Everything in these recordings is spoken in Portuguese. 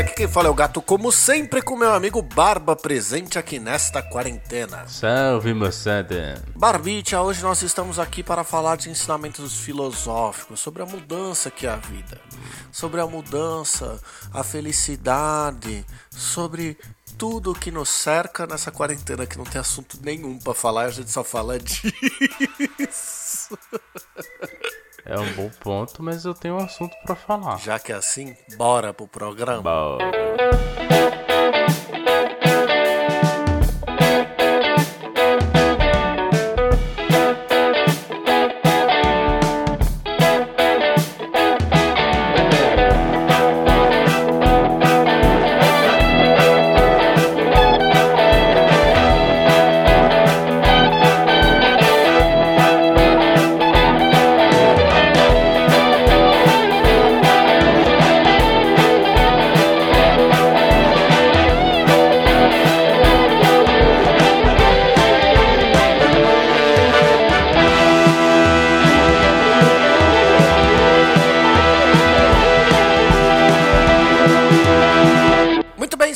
galera, aqui quem fala é o Gato, como sempre, com meu amigo Barba presente aqui nesta quarentena. Salve, moçada. Barbicha, hoje nós estamos aqui para falar de ensinamentos filosóficos sobre a mudança que é a vida, sobre a mudança, a felicidade, sobre tudo que nos cerca nessa quarentena que não tem assunto nenhum para falar, a gente só fala disso. É um bom ponto, mas eu tenho um assunto pra falar. Já que é assim, bora pro programa. Bora.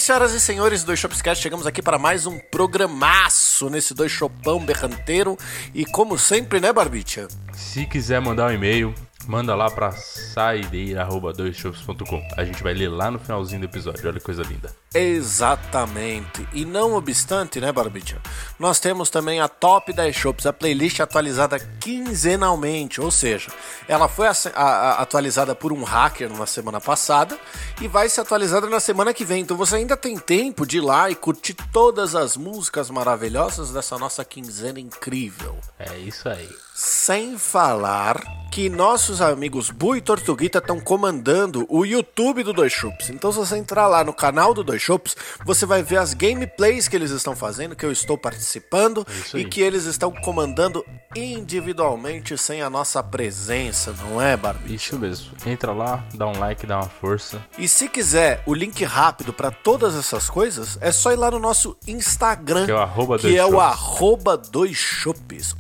Senhoras e senhores do Shopscast, chegamos aqui para mais um programaço nesse Dois Chopão berranteiro. E como sempre, né, Barbicha? Se quiser mandar um e-mail, manda lá pra saideira.doisshops.com. A gente vai ler lá no finalzinho do episódio. Olha que coisa linda. Exatamente. E não obstante, né, Barbicha? Nós temos também a Top 10 Shops, a playlist atualizada quinzenalmente, ou seja, ela foi a- a- atualizada por um hacker na semana passada e vai ser atualizada na semana que vem. Então você ainda tem tempo de ir lá e curtir todas as músicas maravilhosas dessa nossa quinzena incrível. É isso aí. Sem falar que nossos amigos Bu e Tortuguita estão comandando o YouTube do Dois Chups. Então, se você entrar lá no canal do Dois Chups, você vai ver as gameplays que eles estão fazendo, que eu estou participando isso e que eles estão comandando individualmente sem a nossa presença, não é, Barbie? Isso mesmo. Entra lá, dá um like, dá uma força. E se quiser o link rápido para todas essas coisas, é só ir lá no nosso Instagram, Que é o arroba que dois é o arroba dois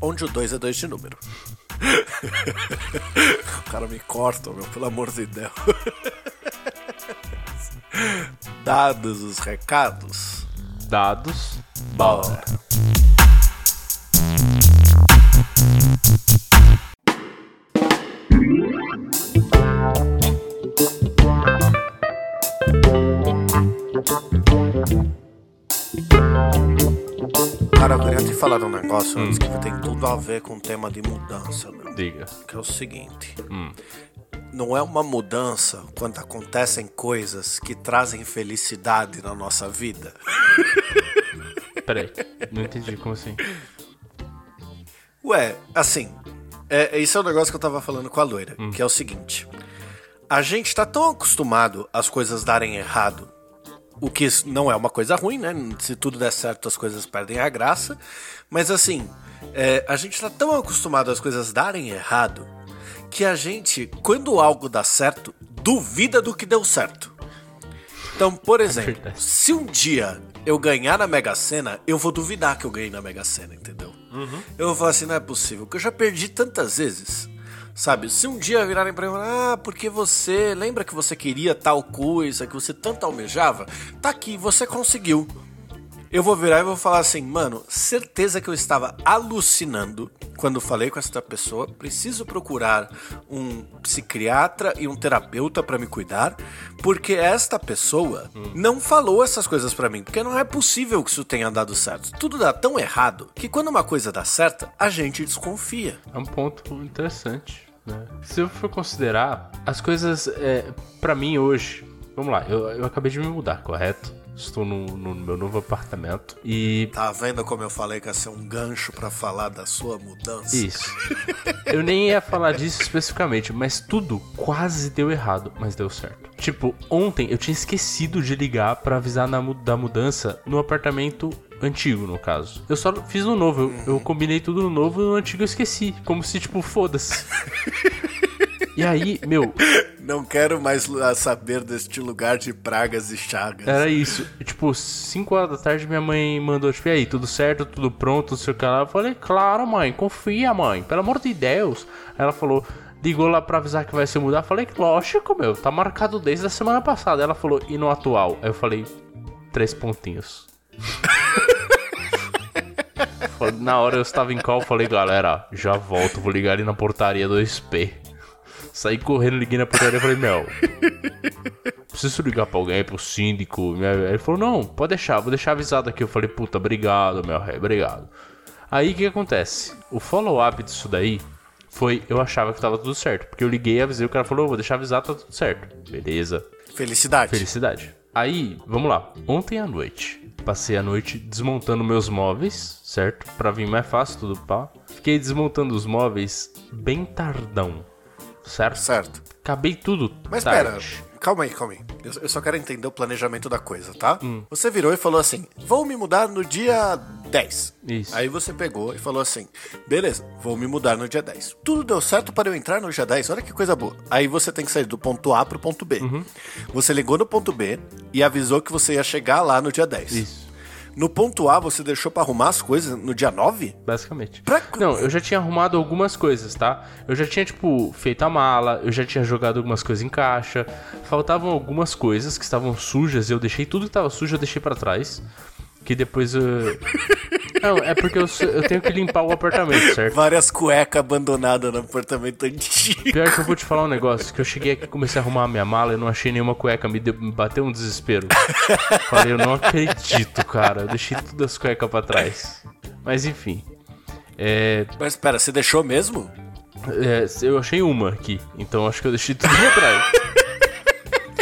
onde o dois é dois de número. o cara me corta, meu, pelo amor de Deus. Dados os recados, Dados. bora. Cara, falar um negócio antes que tem tudo a ver com o tema de mudança, meu. Diga. Que é o seguinte. Hum. Não é uma mudança quando acontecem coisas que trazem felicidade na nossa vida. Peraí. Não entendi como assim. Ué, assim, é, esse é o negócio que eu tava falando com a loira, que é o seguinte. A gente tá tão acostumado às coisas darem errado, o que não é uma coisa ruim, né? Se tudo der certo, as coisas perdem a graça. Mas assim, é, a gente tá tão acostumado às coisas darem errado, que a gente, quando algo dá certo, duvida do que deu certo. Então, por exemplo, verdade. se um dia eu ganhar na Mega Sena, eu vou duvidar que eu ganhei na Mega Sena, entendeu? Eu vou falar assim, não é possível, que eu já perdi tantas vezes. Sabe, se um dia virarem pra mim, ah, porque você lembra que você queria tal coisa, que você tanto almejava? Tá aqui, você conseguiu. Eu vou virar e vou falar assim, mano, certeza que eu estava alucinando quando falei com essa pessoa. Preciso procurar um psiquiatra e um terapeuta pra me cuidar, porque esta pessoa não falou essas coisas pra mim, porque não é possível que isso tenha dado certo. Tudo dá tão errado que quando uma coisa dá certa, a gente desconfia. É um ponto interessante, né? Se eu for considerar, as coisas, é, para mim hoje, vamos lá, eu, eu acabei de me mudar, correto? Estou no, no meu novo apartamento e Tá vendo como eu falei que ia ser um gancho pra falar da sua mudança? isso. Eu nem ia falar disso especificamente, mas tudo quase deu errado, mas deu certo. Tipo, ontem eu tinha esquecido de ligar pra avisar na, da mudança no apartamento antigo, no caso. Eu só fiz no novo, eu, eu combinei tudo no novo e no antigo eu esqueci. Como se, tipo, foda-se. E aí, meu, Não quero mais saber deste lugar de pragas e chagas. Era isso. Tipo, 5 horas da tarde minha mãe mandou, tipo, e aí, tudo certo, tudo pronto, não sei o que lá. Eu falei, claro, mãe, confia, mãe, pelo amor de Deus. Aí ela falou, Ligou lá pra avisar que vai se mudar. Falei, lógico, meu, tá marcado desde a semana passada. Ela falou, e no atual? Aí eu falei, três pontinhos. na hora eu estava em call, falei, galera, já volto, vou ligar ali na portaria do SP. Saí correndo, liguei na portaria e falei, meu, preciso ligar pra alguém, pro síndico. Ele falou, não, pode deixar, vou deixar avisado aqui. Eu falei, puta, obrigado, meu rei, obrigado. Aí o que acontece? O follow-up disso daí foi, eu achava que tava tudo certo. Porque eu liguei, avisei, o cara falou, vou deixar avisado, tá tudo certo. Beleza. Felicidade. Felicidade. Aí, vamos lá. Ontem à noite, passei a noite desmontando meus móveis, certo? Pra vir mais fácil, tudo pá. Fiquei desmontando os móveis bem tardão, certo? Certo. Acabei tudo. Mas tarde. espera, calma aí, calma aí. Eu, eu só quero entender o planejamento da coisa, tá? Você virou e falou assim: vou me mudar no dia 10. Isso. Aí você pegou e falou assim: beleza, vou me mudar no dia 10. Tudo deu certo para eu entrar no dia 10, olha que coisa boa. Aí você tem que sair do ponto A pro ponto B. Você ligou no ponto B e avisou que você ia chegar lá no dia 10. Isso. No ponto A, você deixou pra arrumar as coisas no dia 9? Basicamente. Pra- Não, eu já tinha arrumado algumas coisas, tá? Eu já tinha, tipo, feito a mala, eu já tinha jogado algumas coisas em caixa. Faltavam algumas coisas que estavam sujas e eu deixei tudo que tava sujo, eu deixei pra trás. Que depois eu. Não, é porque eu, eu tenho que limpar o apartamento, certo? Várias cuecas abandonadas no apartamento antigo. Pior que eu vou te falar um negócio, que eu cheguei aqui, comecei a arrumar a minha mala e não achei nenhuma cueca, me, deu- me bateu um desespero. Falei, eu não acredito, cara, eu deixei todas as cuecas pra trás. Mas enfim. É, Mas espera, você deixou mesmo? é, eu achei uma aqui, então acho que eu deixei tudo pra trás.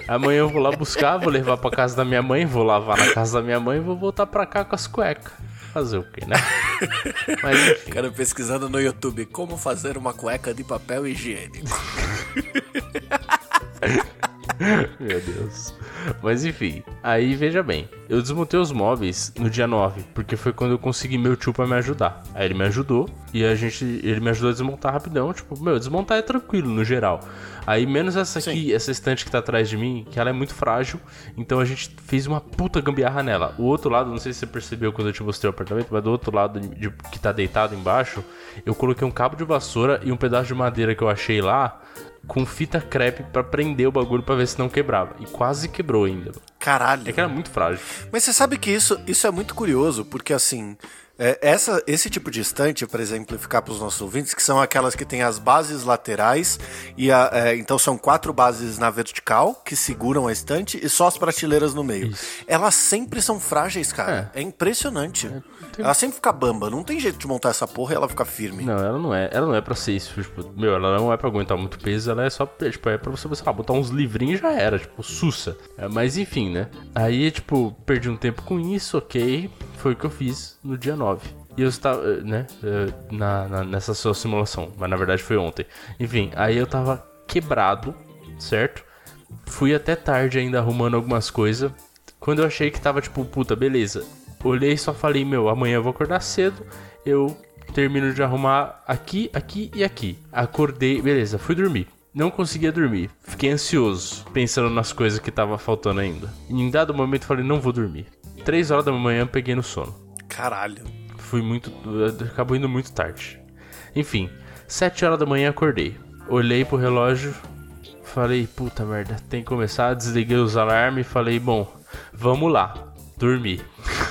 Amanhã eu vou lá buscar, vou levar pra casa da minha mãe, vou lavar na casa da minha mãe e vou voltar pra cá com as cuecas. Fazer o quê, né? Mas enfim. Cara, pesquisando no YouTube como fazer uma cueca de papel higiênico. Meu Deus. Mas enfim, aí veja bem, eu desmontei os móveis no dia 9, porque foi quando eu consegui meu tio pra me ajudar. Aí ele me ajudou e a gente, ele me ajudou a desmontar rapidão, tipo, meu, desmontar é tranquilo no geral. Aí menos essa aqui, essa estante que tá atrás de mim, que ela é muito frágil, então a gente fez uma puta gambiarra nela. O outro lado, não sei se você percebeu quando eu te mostrei o apartamento, mas do outro lado de- que tá deitado embaixo, eu coloquei um cabo de vassoura e um pedaço de madeira que eu achei lá com fita crepe pra prender o bagulho pra ver se não quebrava. E quase quebrou ainda. Caralho. É que era muito frágil. Mas você sabe que isso, isso é muito curioso, porque assim, é, essa, esse tipo de estante, para exemplificar para os nossos ouvintes, que são aquelas que têm as bases laterais, e a- é, então são quatro bases na vertical que seguram a estante e só as prateleiras no meio. Elas sempre são frágeis, cara. É, impressionante. Ela sempre fica bamba, não tem jeito de montar essa porra e ela ficar firme. Não, ela não é. Ela não é pra ser isso. Tipo, meu, ela não é pra aguentar muito peso, ela é só tipo, é pra você, sei lá, botar uns livrinhos e já era, tipo, sussa. É, mas enfim, né? Aí, tipo, perdi um tempo com isso, ok. Foi o que eu fiz no dia 9. E eu estava, né, eh, na, na- nessa sua simulação, mas na verdade foi ontem. Enfim, aí eu tava quebrado, certo? Fui até tarde ainda arrumando algumas coisas. Quando eu achei que tava tipo, puta, beleza. Olhei e só falei, meu, amanhã eu vou acordar cedo. Eu termino de arrumar aqui, aqui e aqui. Acordei, beleza, fui dormir. Não conseguia dormir. Fiquei ansioso, pensando nas coisas que tava faltando ainda. E em dado momento falei, não vou dormir. Três horas da manhã eu peguei no sono. Caralho. Fui muito. Acabou indo muito tarde. Enfim, 7 horas da manhã acordei. Olhei pro relógio. Falei, puta merda, tem que começar. Desliguei os alarmes e falei, bom, vamos lá. Dormi.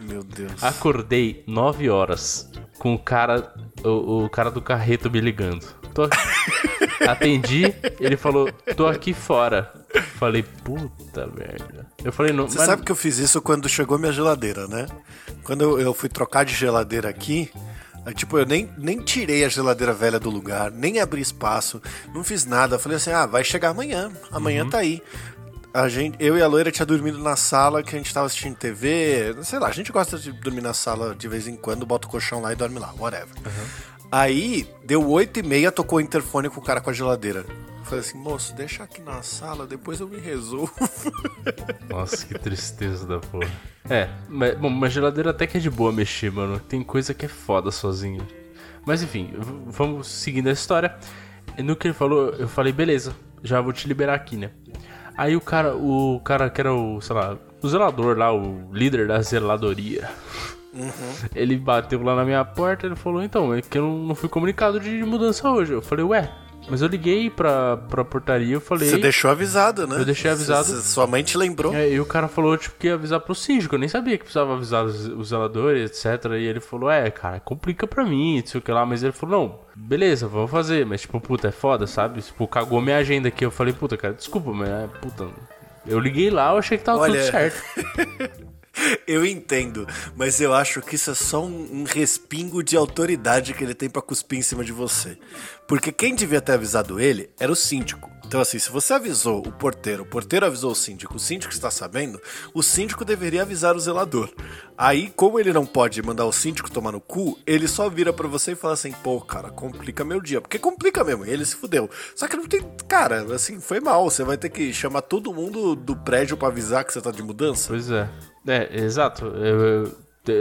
Meu Deus. Acordei 9 horas com o cara. O, o cara do carreto me ligando. Tô. Atendi, ele falou, tô aqui fora. Falei, puta merda. Eu falei, não. Você mas- sabe que eu fiz isso quando chegou minha geladeira, né? Quando eu, eu fui trocar de geladeira aqui, aí, tipo, eu nem, nem tirei a geladeira velha do lugar, nem abri espaço, não fiz nada. Eu falei assim, ah, vai chegar amanhã, amanhã Uhum. tá aí. A gente, eu e a loira tinha dormido na sala que a gente tava assistindo TV, sei lá, a gente gosta de dormir na sala de vez em quando, bota o colchão lá e dorme lá, whatever. Aí, deu oito e meia, tocou o interfone com o cara com a geladeira. Eu Falei assim, moço, deixa aqui na sala, depois eu me resolvo. Nossa, que tristeza da porra. É, mas, bom, uma geladeira até que é de boa mexer, mano. Tem coisa que é foda sozinho. Mas enfim, vamos seguindo a história. E No que ele falou, eu falei, beleza, já vou te liberar aqui, né? Aí o cara, o cara que era o, sei lá, o zelador lá, o líder da zeladoria. Ele bateu lá na minha porta ele falou, então, é que eu não, não fui comunicado de mudança hoje. Eu falei, ué, Mas eu liguei pra, pra portaria eu falei. Você deixou avisado, né? Eu deixei avisado. Cê, sua mãe te lembrou. É, e o cara falou, tipo, que ia avisar pro síndico. Eu nem sabia que precisava avisar os, os zeladores, etc. E ele falou, é, cara, complica pra mim, não sei o que lá. Mas ele falou, não, beleza, vamos fazer. Mas, tipo, puta, é foda, sabe? Tipo, cagou minha agenda aqui. Eu falei, puta, cara, desculpa, mas, é, puta. Eu liguei lá, eu achei que tava Olha... tudo certo. Eu entendo, mas eu acho que isso é só um, um respingo de autoridade que ele tem pra cuspir em cima de você. Porque quem devia ter avisado ele era o síndico. Então, assim, se você avisou o porteiro, o porteiro avisou o síndico, o síndico está sabendo, o síndico deveria avisar o zelador. Aí, como ele não pode mandar o síndico tomar no cu, ele só vira para você e fala assim: pô, cara, complica meu dia. Porque complica mesmo, ele se fudeu. Só que não tem. Cara, assim, foi mal. Você vai ter que chamar todo mundo do prédio para avisar que você tá de mudança. Pois é. É, exato. Eu, eu,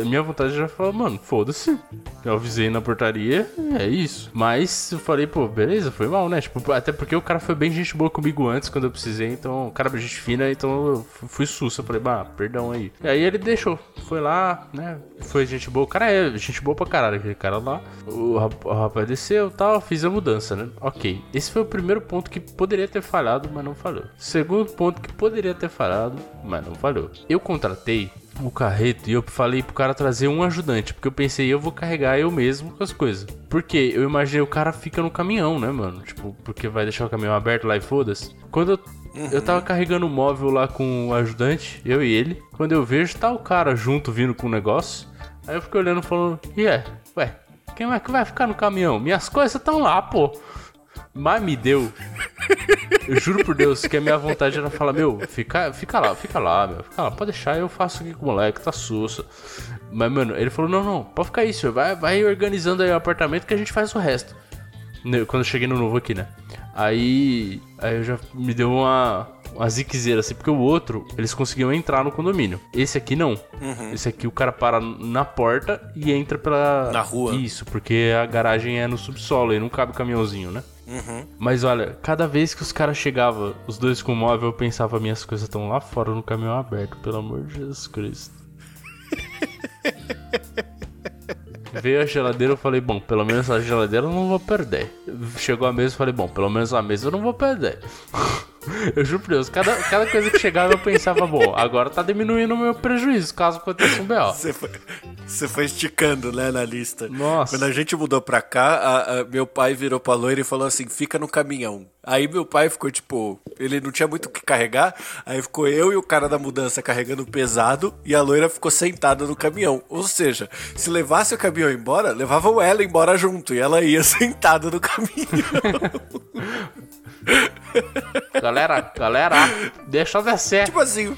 minha vontade já falar, mano, foda-se. Eu avisei na portaria, é isso. Mas eu falei, pô, beleza, foi mal, né? Tipo, até porque o cara foi bem gente boa comigo antes, quando eu precisei, então, o cara é gente fina, então eu fui sussa. Eu falei, bah, perdão aí. E aí ele deixou, foi lá, né? Foi gente boa. O cara é gente boa pra caralho, aquele cara lá. O, o rapaz desceu tal, fiz a mudança, né? Ok. Esse foi o primeiro ponto que poderia ter falhado, mas não falhou. Segundo ponto que poderia ter falhado, mas não falhou. Eu contratei o carreto e eu falei pro cara trazer um ajudante, porque eu pensei, eu vou carregar eu mesmo com as coisas. Porque eu imaginei o cara fica no caminhão, né, mano? Tipo, porque vai deixar o caminhão aberto lá e foda-se. Quando eu, eu tava carregando o móvel lá com o ajudante, eu e ele, quando eu vejo, tá o cara junto vindo com o negócio. Aí eu fiquei olhando falando, e é, ué, quem é que vai ficar no caminhão? Minhas coisas estão lá, pô. Mas me deu. Eu juro por Deus que a minha vontade era falar, meu, fica, fica lá, fica lá, meu. Fica lá, pode deixar, eu faço aqui com o moleque, tá sussa. Mas, mano, ele falou, não, não, pode ficar aí, senhor. Vai, vai organizando aí o apartamento que a gente faz o resto. Quando eu cheguei no novo aqui, né? Aí. Aí eu já me deu uma. Uma ziquezeira, assim, porque o outro, eles conseguiam entrar no condomínio. Esse aqui não. Uhum. Esse aqui o cara para na porta e entra pela. Na rua. Isso, porque a garagem é no subsolo e não cabe caminhãozinho, né? Uhum. Mas olha, cada vez que os caras chegavam, os dois com o móvel, eu pensava, minhas coisas estão lá fora no caminhão aberto, pelo amor de Jesus Cristo. Veio a geladeira, eu falei, bom, pelo menos a geladeira eu não vou perder. Chegou a mesa, eu falei, bom, pelo menos a mesa eu não vou perder. Eu juro por Deus, cada, cada coisa que chegava eu pensava, bom, agora tá diminuindo o meu prejuízo caso aconteça um B.O. Você foi, você foi esticando, né, na lista. Nossa. Quando a gente mudou pra cá, a, a, meu pai virou pra loira e falou assim: fica no caminhão. Aí meu pai ficou tipo, ele não tinha muito o que carregar, aí ficou eu e o cara da mudança carregando pesado e a loira ficou sentada no caminhão. Ou seja, se levasse o caminhão embora, levavam ela embora junto e ela ia sentada no caminhão. galera, galera, deixa eu descer. Tipo assim,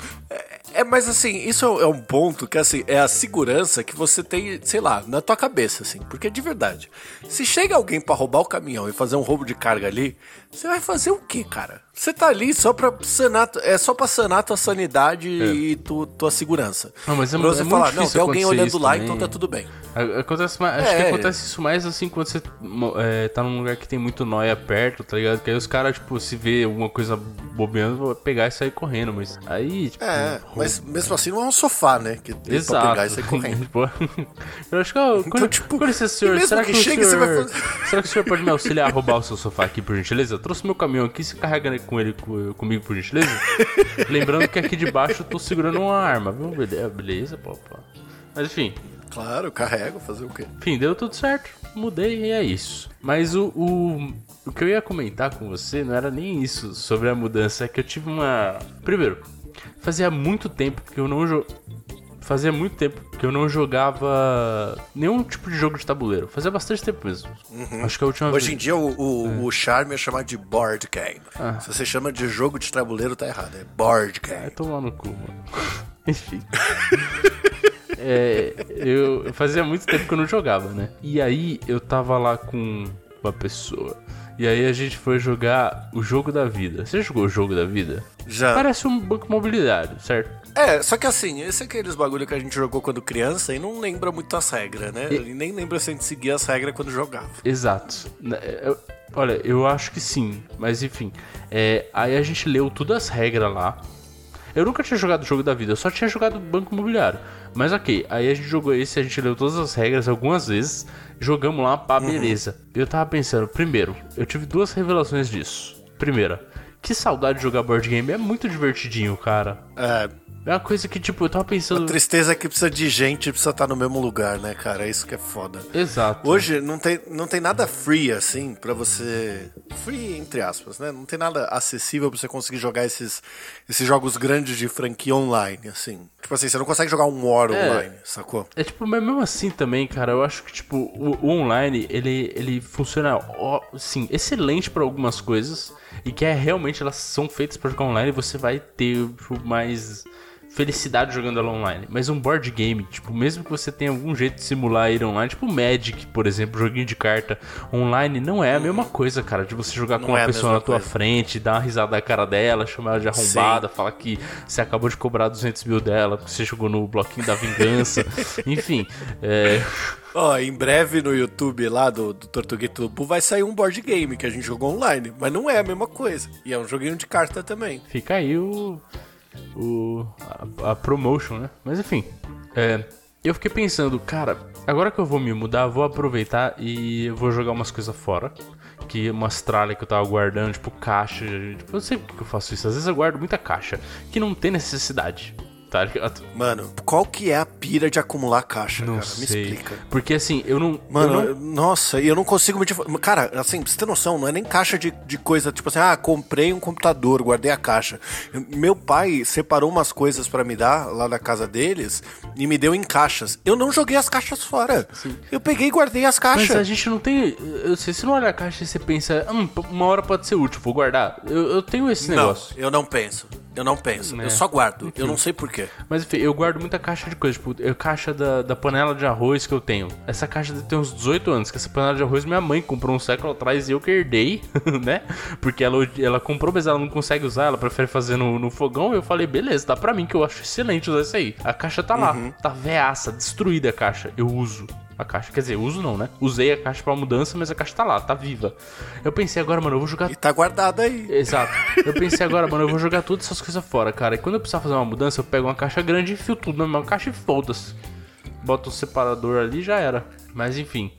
é, é, mas assim, isso é um ponto que assim, é a segurança que você tem, sei lá, na tua cabeça, assim. Porque de verdade, se chega alguém para roubar o caminhão e fazer um roubo de carga ali, você vai fazer o quê, cara? Você tá ali só pra sanar, é só pra sanar tua sanidade é. e tu, tua segurança. Não, mas é, pra você é falar, não, tem alguém olhando lá, também. então tá tudo bem. Acontece mais, acho que é. acontece isso mais assim quando você é, tá num lugar que tem muito nóia perto, tá ligado? Que aí os caras, tipo, se vê alguma coisa bobeando, vão pegar e sair correndo, mas aí, tipo, É, mas mesmo assim não é um sofá, né? Que Exato. pra pegar e sair correndo. eu acho que, ó, então, quando, tipo, com licença, senhor, será que, que chega, senhor, fazer... será que o senhor pode me auxiliar a roubar o seu sofá aqui, por gentileza? Eu trouxe meu caminhão aqui, se carrega com ele comigo, por gentileza? Lembrando que aqui de baixo eu tô segurando uma arma, viu? Beleza, pô, pô. Mas enfim. Claro, carrego, fazer o quê? Enfim, deu tudo certo. Mudei e é isso. Mas o, o, o que eu ia comentar com você não era nem isso sobre a mudança, é que eu tive uma. Primeiro, fazia muito tempo que eu não jo... Fazia muito tempo que eu não jogava nenhum tipo de jogo de tabuleiro. Fazia bastante tempo mesmo. Uhum. Acho que a última Hoje vez... em dia o, o, é. o charme é chamar de board game. Ah. Se você chama de jogo de tabuleiro, tá errado. É board game. É tomar no cu, mano. Enfim. é, eu fazia muito tempo que eu não jogava, né? E aí eu tava lá com uma pessoa. E aí a gente foi jogar o jogo da vida. Você jogou o jogo da vida? Já. Parece um banco imobiliário, certo? É, só que assim, esse é aqueles bagulho que a gente jogou quando criança e não lembra muito as regras, né? E... nem lembra se a gente seguia as regras quando jogava. Exato. É, eu, olha, eu acho que sim, mas enfim. É, aí a gente leu todas as regras lá. Eu nunca tinha jogado o jogo da vida, eu só tinha jogado Banco Imobiliário. Mas ok, aí a gente jogou esse, a gente leu todas as regras algumas vezes. Jogamos lá, pá, beleza. Eu tava pensando, primeiro, eu tive duas revelações disso. Primeira, que saudade de jogar board game. É muito divertidinho, cara. É, É uma coisa que, tipo, eu tava pensando. a tristeza é que precisa de gente, precisa estar no mesmo lugar, né, cara? É isso que é foda. Exato. Hoje não tem, não tem nada free assim pra você. Free entre aspas, né? Não tem nada acessível pra você conseguir jogar esses, esses jogos grandes de franquia online, assim. Tipo assim, você não consegue jogar um War É. online, sacou? É tipo, mas mesmo assim também, cara, eu acho que tipo, o, o online, ele, ele funciona, ó, sim, excelente pra algumas coisas e que é realmente elas são feitas pra jogar online e você vai ter mais felicidade jogando ela online. Mas um board game, tipo, mesmo que você tenha algum jeito de simular ir online, tipo Magic, por exemplo, joguinho de carta online, não é a mesma coisa, cara, de você jogar com Não uma é pessoa na tua coisa. frente, dar uma risada na cara dela, chamar ela de arrombada, falar que você acabou de cobrar 200 mil dela porque você jogou no bloquinho da vingança. Enfim, é, Ó, em breve no YouTube lá do, do Tortuguito Bu vai sair um board game que a gente jogou online, mas não é a mesma coisa. E é um joguinho de carta também. fica aí o. o a, a promotion, né? Mas enfim, é, eu fiquei pensando, cara, agora que eu vou me mudar, vou aproveitar e vou jogar umas coisas fora. Que umas tralhas que eu tava guardando, tipo caixa. Tipo, eu sei por que eu faço isso. Às vezes eu guardo muita caixa que não tem necessidade. Tá ligado? Mano, qual que é a pira de acumular caixa, Não cara? Me sei. explica. Porque assim, eu não. Mano, eu eu- nossa, e eu não consigo me. Cara, assim, pra você ter noção, não é nem caixa de, de coisa, tipo assim, ah, comprei um computador, guardei a caixa. Eu- Meu pai separou umas coisas pra me dar lá na casa deles e me deu em caixas. Eu não joguei as caixas fora. Eu peguei e guardei as Mas a caixas. gente não tem. Eu sei, se não olha a caixa e você pensa, hum, uma hora pode ser útil, vou guardar. Eu, eu tenho esse Não, negócio. eu não penso. Eu não penso. É. Eu só guardo. Eu não sei porquê. Mas enfim, eu guardo muita caixa de coisa, tipo, eu, caixa da, da panela de arroz que eu tenho. Essa caixa ter uns 18 anos, que essa panela de arroz minha mãe comprou um século atrás e eu que herdei, né? Porque ela, ela comprou, mas ela não consegue usar, ela prefere fazer no, no fogão. Eu falei, beleza, dá pra mim, que eu acho excelente usar isso aí. A caixa tá lá, tá veaça, destruída a caixa. Eu uso a caixa. Quer dizer, uso não, né? Usei a caixa pra mudança, mas a caixa tá lá, tá viva. Eu pensei agora, mano, eu vou jogar E tá guardado aí. Exato. Eu pensei agora, mano, eu vou jogar todas essas coisas fora, cara. E quando eu precisar fazer uma mudança, eu pego uma caixa grande e enfio tudo na mesma caixa e foda-se. Boto o separador ali e já era. Mas enfim.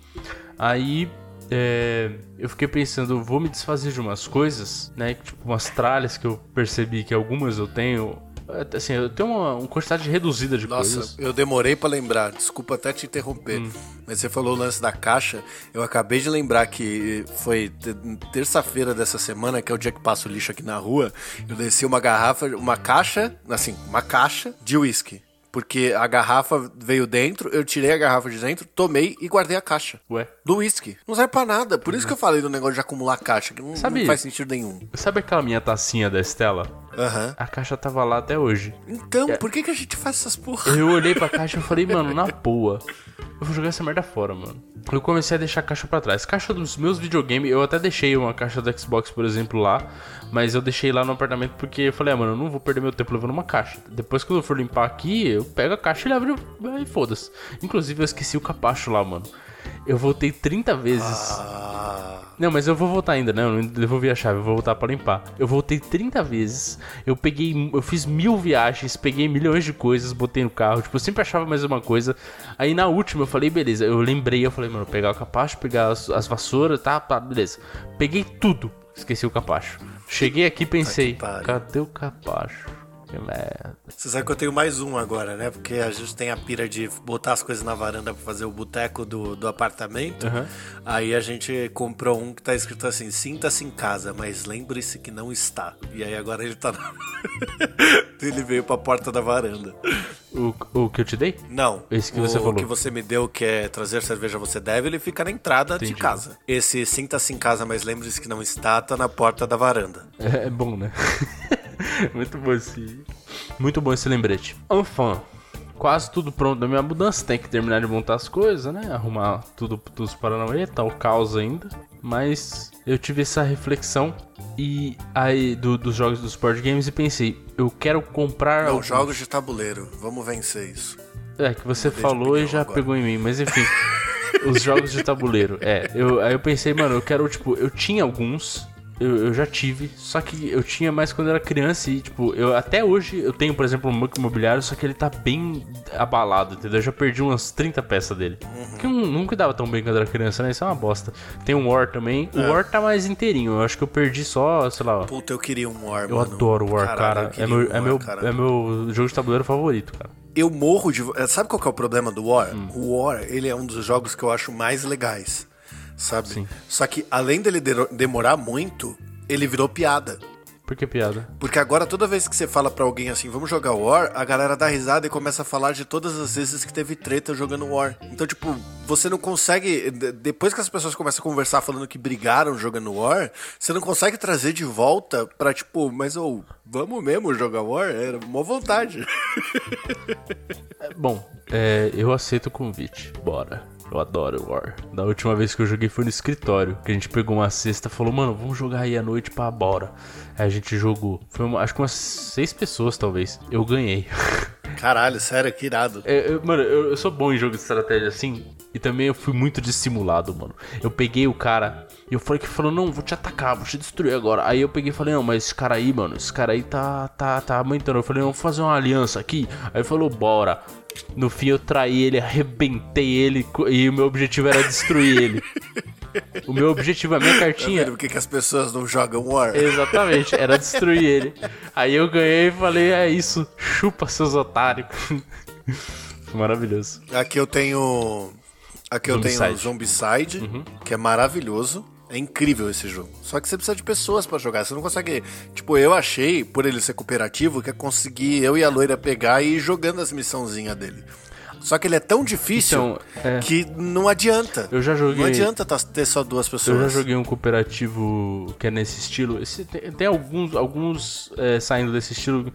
Aí. é, eu fiquei pensando, vou me desfazer de umas coisas, né? Tipo, umas tralhas que eu percebi que algumas eu tenho. É, Assim, eu tenho uma, uma quantidade reduzida de Nossa, coisas. eu demorei pra lembrar. Desculpa até te interromper. Hum. Mas você falou o lance da caixa. Eu acabei de lembrar que foi te- terça-feira dessa semana, que é o dia que passo lixo aqui na rua. Eu desci uma garrafa, uma caixa, assim, uma caixa de uísque. Porque a garrafa veio dentro, eu tirei a garrafa de dentro, tomei e guardei a caixa. Ué. Do uísque. Não serve pra nada. Por isso que eu falei do negócio de acumular caixa, que não, Sabe- não faz sentido nenhum. Sabe aquela minha tacinha da Estela? Aham. A caixa tava lá até hoje. Então, por que, que a gente faz essas porra? Eu olhei pra caixa e falei, mano, na boa, eu vou jogar essa merda fora, mano. Eu comecei a deixar a caixa pra trás. Caixa dos meus videogames, eu até deixei uma caixa do Xbox, por exemplo, lá. Mas eu deixei lá no apartamento porque eu falei, ah, mano, eu não vou perder meu tempo levando uma caixa. Depois que eu for limpar aqui, eu pego a caixa e levo e foda-se. Inclusive, eu esqueci o capacho lá, mano. Eu voltei 30 vezes. Ah. Não, mas eu vou voltar ainda, né? Eu não devolvi a chave, eu vou voltar pra limpar. Eu voltei 30 vezes, eu peguei, eu fiz mil viagens, peguei milhões de coisas, botei no carro, tipo, eu sempre achava mais uma coisa. Aí na última eu falei, beleza, eu lembrei, eu falei, mano, pegar o capacho, pegar as, as vassouras, tá, tá, beleza. Peguei tudo, esqueci o capacho. Cheguei aqui e pensei, cadê o capacho? Que merda. Você sabe que eu tenho mais um agora, né? Porque a gente tem a pira de botar as coisas na varanda pra fazer o boteco do, do apartamento. Aham. Aí a gente comprou um que tá escrito assim: sinta-se em casa, mas lembre-se que não está. E aí agora ele tá. na- ele veio pra porta da varanda. O, o que eu te dei? Não. Esse que o você falou. que você me deu, que é trazer cerveja você deve, ele fica na entrada de Entendi. casa. Esse sinta-se em casa, mas lembre-se que não está, tá na porta da varanda. É, é bom, né? Muito bom esse. Muito bom esse lembrete. Enfim, quase tudo pronto da minha mudança. Tem que terminar de montar as coisas, né? Arrumar tudo, tudo os Paranauê, tá o caos ainda. Mas eu tive essa reflexão e aí do- dos jogos dos board games e pensei, eu quero comprar Não, alguns. jogos de tabuleiro. Vamos vencer isso. É, que você Mudei falou e já agora. pegou em mim, mas enfim. os jogos de tabuleiro. É, eu, aí eu pensei, mano, eu quero, tipo, eu tinha alguns eu, eu já tive, só que eu tinha mais quando era criança e, tipo, eu até hoje eu tenho, por exemplo, um banco imobiliário, só que ele tá bem abalado, entendeu? Eu já perdi umas 30 peças dele. Uhum. Que eu não, não cuidava tão bem quando era criança, né? Isso é uma bosta. Tem um War também. O É. War tá mais inteirinho. Eu acho que eu perdi só, sei lá. Puta, eu queria um War, Eu mano. adoro War, Caralho, eu cara. É meu, um é, War, meu, cara. é meu jogo de tabuleiro favorito, cara. Eu morro de. Sabe qual que é o problema do War? Hum. O War, ele é um dos jogos que eu acho mais legais. Sabe? Sim. Só que além dele de- demorar muito, ele virou piada. Por que piada? Porque agora toda vez que você fala pra alguém assim, vamos jogar War, a galera dá risada e começa a falar de todas as vezes que teve treta jogando War. Então, tipo, você não consegue. de- Depois que as pessoas começam a conversar falando que brigaram jogando War, você não consegue trazer de volta pra, tipo, mas ô, vamos mesmo jogar War? Era uma vontade. É, Bom, é, eu aceito o convite. Bora. Eu adoro War. Da última vez que eu joguei foi no escritório. Que a gente pegou uma cesta e falou, mano, vamos jogar aí à noite pra bora. Aí a gente jogou. Foi uma- acho que umas seis pessoas, talvez. Eu ganhei. Caralho, sério, que irado. É, eu- mano, eu, eu sou bom em jogo de estratégia assim. E também eu fui muito dissimulado, mano. Eu peguei o cara e eu falei que falou, não, vou te atacar, vou te destruir agora. Aí eu peguei e falei, não, mas esse cara aí, mano, esse cara aí tá, tá, tá aumentando. Eu falei, não, vamos fazer uma aliança aqui. Aí falou, bora. No fim eu traí ele, arrebentei ele e o meu objetivo era destruir ele. O meu objetivo, a minha Tá cartinha. vendo por que as pessoas não jogam War? Exatamente, era destruir ele. Aí eu ganhei e falei, é isso, chupa seus otários. Maravilhoso. Aqui eu tenho. Aqui eu tenho o Zombicide. Zombicide, que é maravilhoso. É incrível esse jogo. Só que você precisa de pessoas pra jogar. Você não consegue. Tipo, eu achei, por ele ser cooperativo, que é conseguir eu e a loira pegar e ir jogando as missãozinhas dele. Só que ele é tão difícil Então, é. que não adianta. Eu já joguei- Não adianta tá- ter só duas Eu pessoas. já joguei um cooperativo que é nesse estilo. Esse, tem, tem alguns, alguns é, saindo desse estilo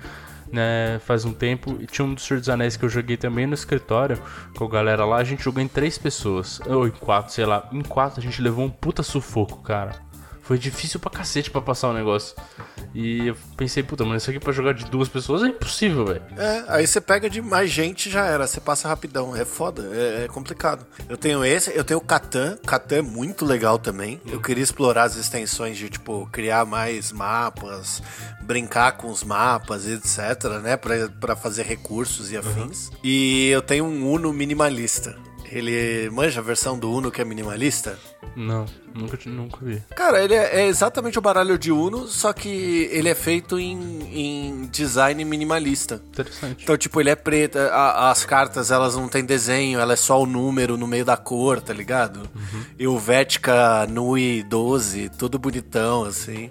né, faz um tempo. E tinha um do Senhor dos Anéis que eu joguei também no escritório com a galera lá. A gente jogou em três pessoas. Ou em quatro, sei lá. Em quatro a gente levou um puta sufoco, cara. Foi difícil pra cacete pra passar o negócio. E eu pensei, puta, mano, isso aqui pra jogar de duas pessoas é impossível, velho. É, aí você pega de mais gente já era, você passa rapidão. É foda, é, é complicado. Eu tenho esse, eu tenho o Catan. Catan é muito legal também. Eu queria explorar as extensões de, tipo, criar mais mapas, brincar com os mapas, etc, né? Pra, pra fazer recursos e afins. E eu tenho um Uno minimalista. Ele manja a versão do Uno que é minimalista? Não, nunca, nunca vi. Cara, ele é, é exatamente o baralho de Uno, só que ele é feito em, em design minimalista. Interessante. Então, tipo, ele é preto, a- as cartas elas não tem desenho, ela é só o número no meio da cor, tá ligado? E o Vética Nui 12, tudo bonitão, assim.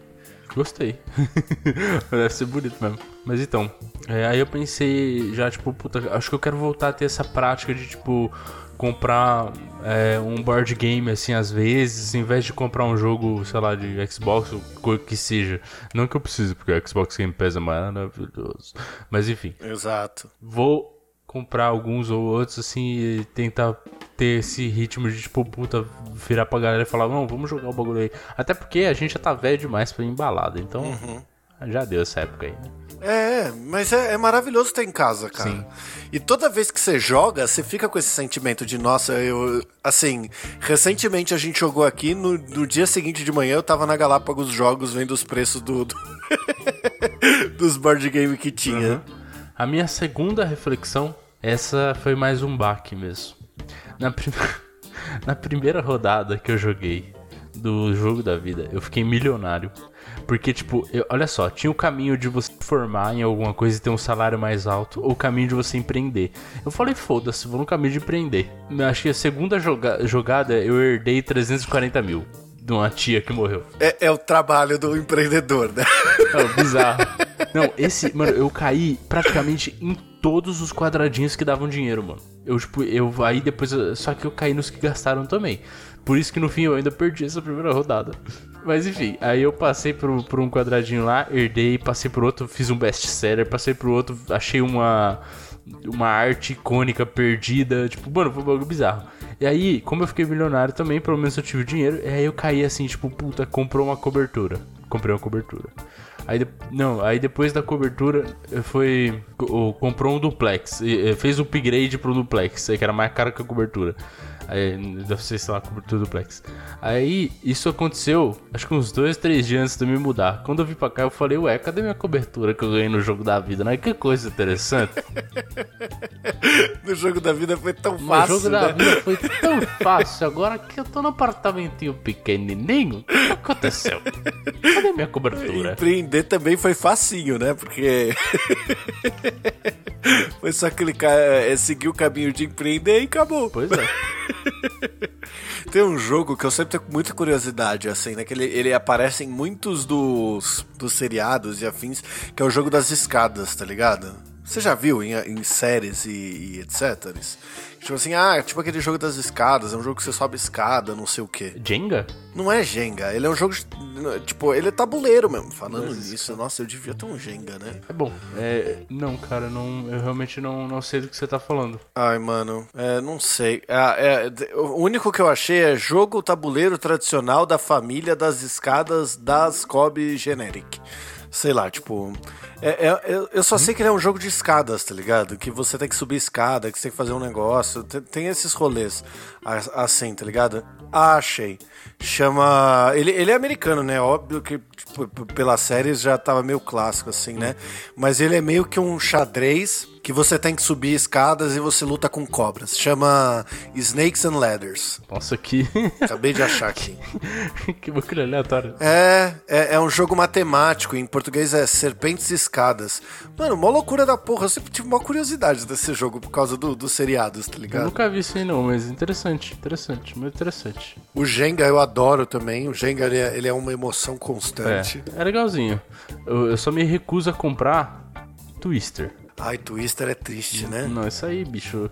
Gostei. Deve ser bonito mesmo. Mas então, é, aí eu pensei já, tipo, puta, acho que eu quero voltar a ter essa prática de, tipo, comprar é, um board game, assim, às vezes, em vez de comprar um jogo, sei lá, de Xbox, ou coisa que seja. Não que eu precise, porque o Xbox Game Pass é maravilhoso. Mas enfim, Exato. vou comprar alguns ou outros, assim, e tentar ter esse ritmo de, tipo, puta, virar pra galera e falar, não, vamos jogar o bagulho aí. Até porque a gente já tá velho demais pra ir embalada, então já deu essa época aí, né? É, mas é, é maravilhoso ter em casa, cara. Sim. E toda vez que você joga, você fica com esse sentimento de, nossa, eu. Assim, recentemente a gente jogou aqui, no, no dia seguinte de manhã eu tava na Galápagos Jogos vendo os preços do, do- dos board game que tinha. A minha segunda reflexão, essa foi mais um baque mesmo. Na, prim- Na primeira rodada que eu joguei do jogo da vida, eu fiquei milionário. Porque, tipo, eu- olha só, tinha o caminho de você formar em alguma coisa e ter um salário mais alto, ou o caminho de você empreender. Eu falei, foda-se, vou no caminho de empreender. Eu acho que a segunda joga- jogada eu herdei 340 mil de uma tia que morreu. É, é o trabalho do empreendedor, né? Não, bizarro. Não, esse, mano, eu caí praticamente em todos os quadradinhos que davam dinheiro, mano. Eu, tipo, eu aí depois. Só que eu caí nos que gastaram também. Por isso que no fim eu ainda perdi essa primeira rodada. Mas enfim, aí eu passei por, por um quadradinho lá, herdei, passei por outro, fiz um best-seller, passei por outro, achei uma. Uma arte icônica perdida. Tipo, mano, foi um bagulho bizarro. E aí, como eu fiquei milionário também, pelo menos eu tive dinheiro. E aí eu caí assim, tipo, puta, comprou uma cobertura. Comprei uma cobertura. Aí, de- não, aí depois da cobertura eh, foi. co- Comprou um duplex. eh, Fez o upgrade pro duplex, aí que era mais caro que a cobertura. Aí, deve ser, sei lá, cobertura duplex. Aí, isso aconteceu, acho que uns dois, três dias antes de me mudar. Quando eu vim pra cá, eu falei, ué, cadê minha cobertura que eu ganhei no jogo da vida, né? Que coisa interessante. no jogo da vida foi tão No fácil, jogo né? da vida foi tão fácil. Agora que eu tô no apartamentinho pequenininho, o que aconteceu? Cadê minha cobertura? Empreender também foi facinho, né? Porque foi só clicar, é, seguir o caminho de empreender e acabou. Pois é. Tem um jogo que eu sempre tenho muita curiosidade, assim, né? Que ele, ele aparece em muitos dos, dos seriados e afins, que é o jogo das escadas, tá ligado? Você já viu em, em séries e, e etc? Tipo assim, ah, tipo aquele jogo das escadas, é um jogo que você sobe escada, não sei o quê. Jenga? Não é Jenga, ele é um jogo. de- Tipo, ele é tabuleiro mesmo. Falando Das nisso, nossa, eu devia ter um Jenga, né? É bom. É, não, cara, não, eu realmente não, não sei do que você tá falando. Ai, mano, é, não sei. É, é, o único que eu achei é jogo tabuleiro tradicional da família das escadas das Kobe Generic. Sei lá, tipo. é- é- eu- só sei que ele é um jogo de escadas, tá ligado? Que você tem que subir escada, que você tem que fazer um negócio. Tem, tem esses rolês assim, tá ligado? Ah, achei. Chama. Ele, ele é americano, né? Óbvio que tipo, pelas séries já tava meio clássico, assim, né? Mas ele é meio que um xadrez que você tem que subir escadas e você luta com cobras. Chama Snakes and Ladders. Nossa, que. Acabei de achar aqui. que bagulho aleatório. É, é, é um jogo matemático, em português é Serpentes e Escadas. Mano, mó loucura da porra. Eu sempre tive uma curiosidade desse jogo por causa do- dos seriados, tá Eu ligado? nunca vi isso aí não, mas interessante, interessante, muito interessante. O Jenga eu adoro também. O Jenga ele é, ele é uma emoção constante. É, é legalzinho. Eu, eu só me recuso a comprar Twister. Ai, Twister é triste, né? Não, isso aí, bicho.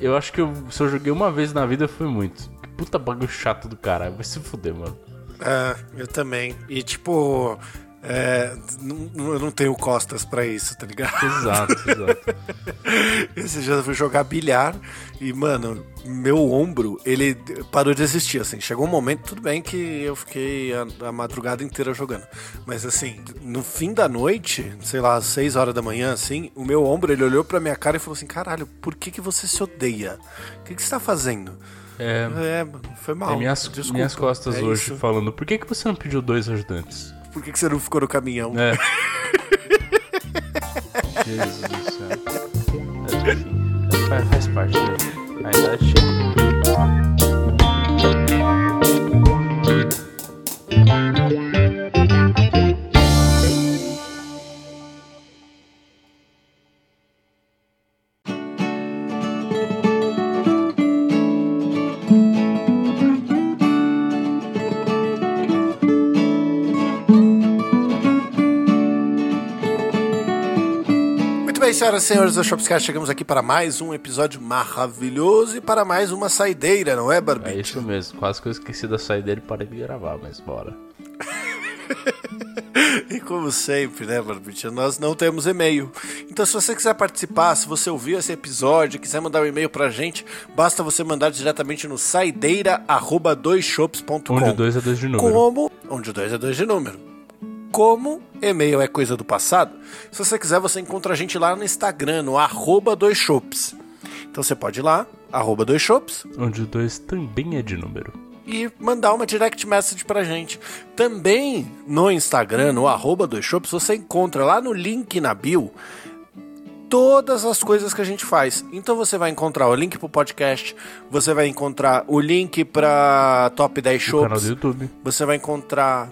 Eu acho que eu, se eu joguei uma vez na vida foi muito. Que puta bagulho chato do caralho. Vai se fuder, mano. É, eu também. E tipo, é, não- eu não tenho costas pra isso, tá ligado? Exato, exato. Esse dia eu fui jogar bilhar e, mano, meu ombro, ele parou de existir, assim. Chegou um momento, tudo bem que eu fiquei a, a madrugada inteira jogando. Mas, assim, no fim da noite, sei lá, às 6 horas da manhã, assim, o meu ombro, ele olhou pra minha cara e falou assim, caralho, por que que você se odeia? O que que você tá fazendo? É, É, foi mal. tem minhas, Desculpa, minhas costas é hoje isso. falando, por que, que você não pediu dois ajudantes? Por que que você não ficou no caminhão? É. Jesus do céu. Mas, enfim, faz, faz parte, né? A idade chega. Senhoras e senhores do Shopscast, chegamos aqui para mais um episódio maravilhoso e para mais uma saideira, não é, Barbie? É isso mesmo. Quase que eu esqueci da saída e parei de gravar, mas bora. E como sempre, né, Barbite, nós não temos e-mail. Então, se você quiser participar, se você ouviu esse episódio, quiser mandar um e-mail pra gente, basta você mandar diretamente no saideira@doisshops.com. Onde o dois é dois de número. Como? Onde o 2 é 2 de número. Como e-mail é coisa do passado, se você quiser, você encontra a gente lá no Instagram, no arroba doisshops. Então você pode ir lá, arroba doisshops, Onde o dois também é de número. e mandar uma direct message pra gente. Também no Instagram, no arroba dois shops, você encontra lá no link na bio todas as coisas que a gente faz. Então você vai encontrar o link pro podcast, você vai encontrar o link pra Top 10 No canal Shops, do YouTube. você vai encontrar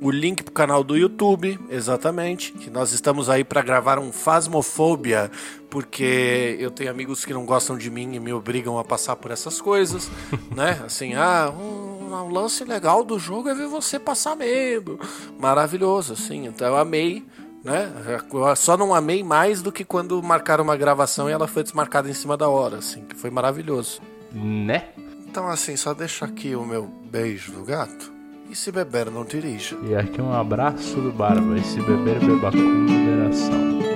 o link pro canal do YouTube, exatamente, que nós estamos aí para gravar um Fasmofobia, porque eu tenho amigos que não gostam de mim e me obrigam a passar por essas coisas, né? Assim, ah, um, um lance legal do jogo é ver você passar medo. Maravilhoso, assim. Então eu amei, né? Eu só não amei mais do que quando marcaram uma gravação e ela foi desmarcada em cima da hora, assim, que foi maravilhoso. Né? Então, assim, só deixa aqui o meu beijo do gato. E se beber, não dirija. E aqui um abraço do Barba. E se beber, beba com moderação.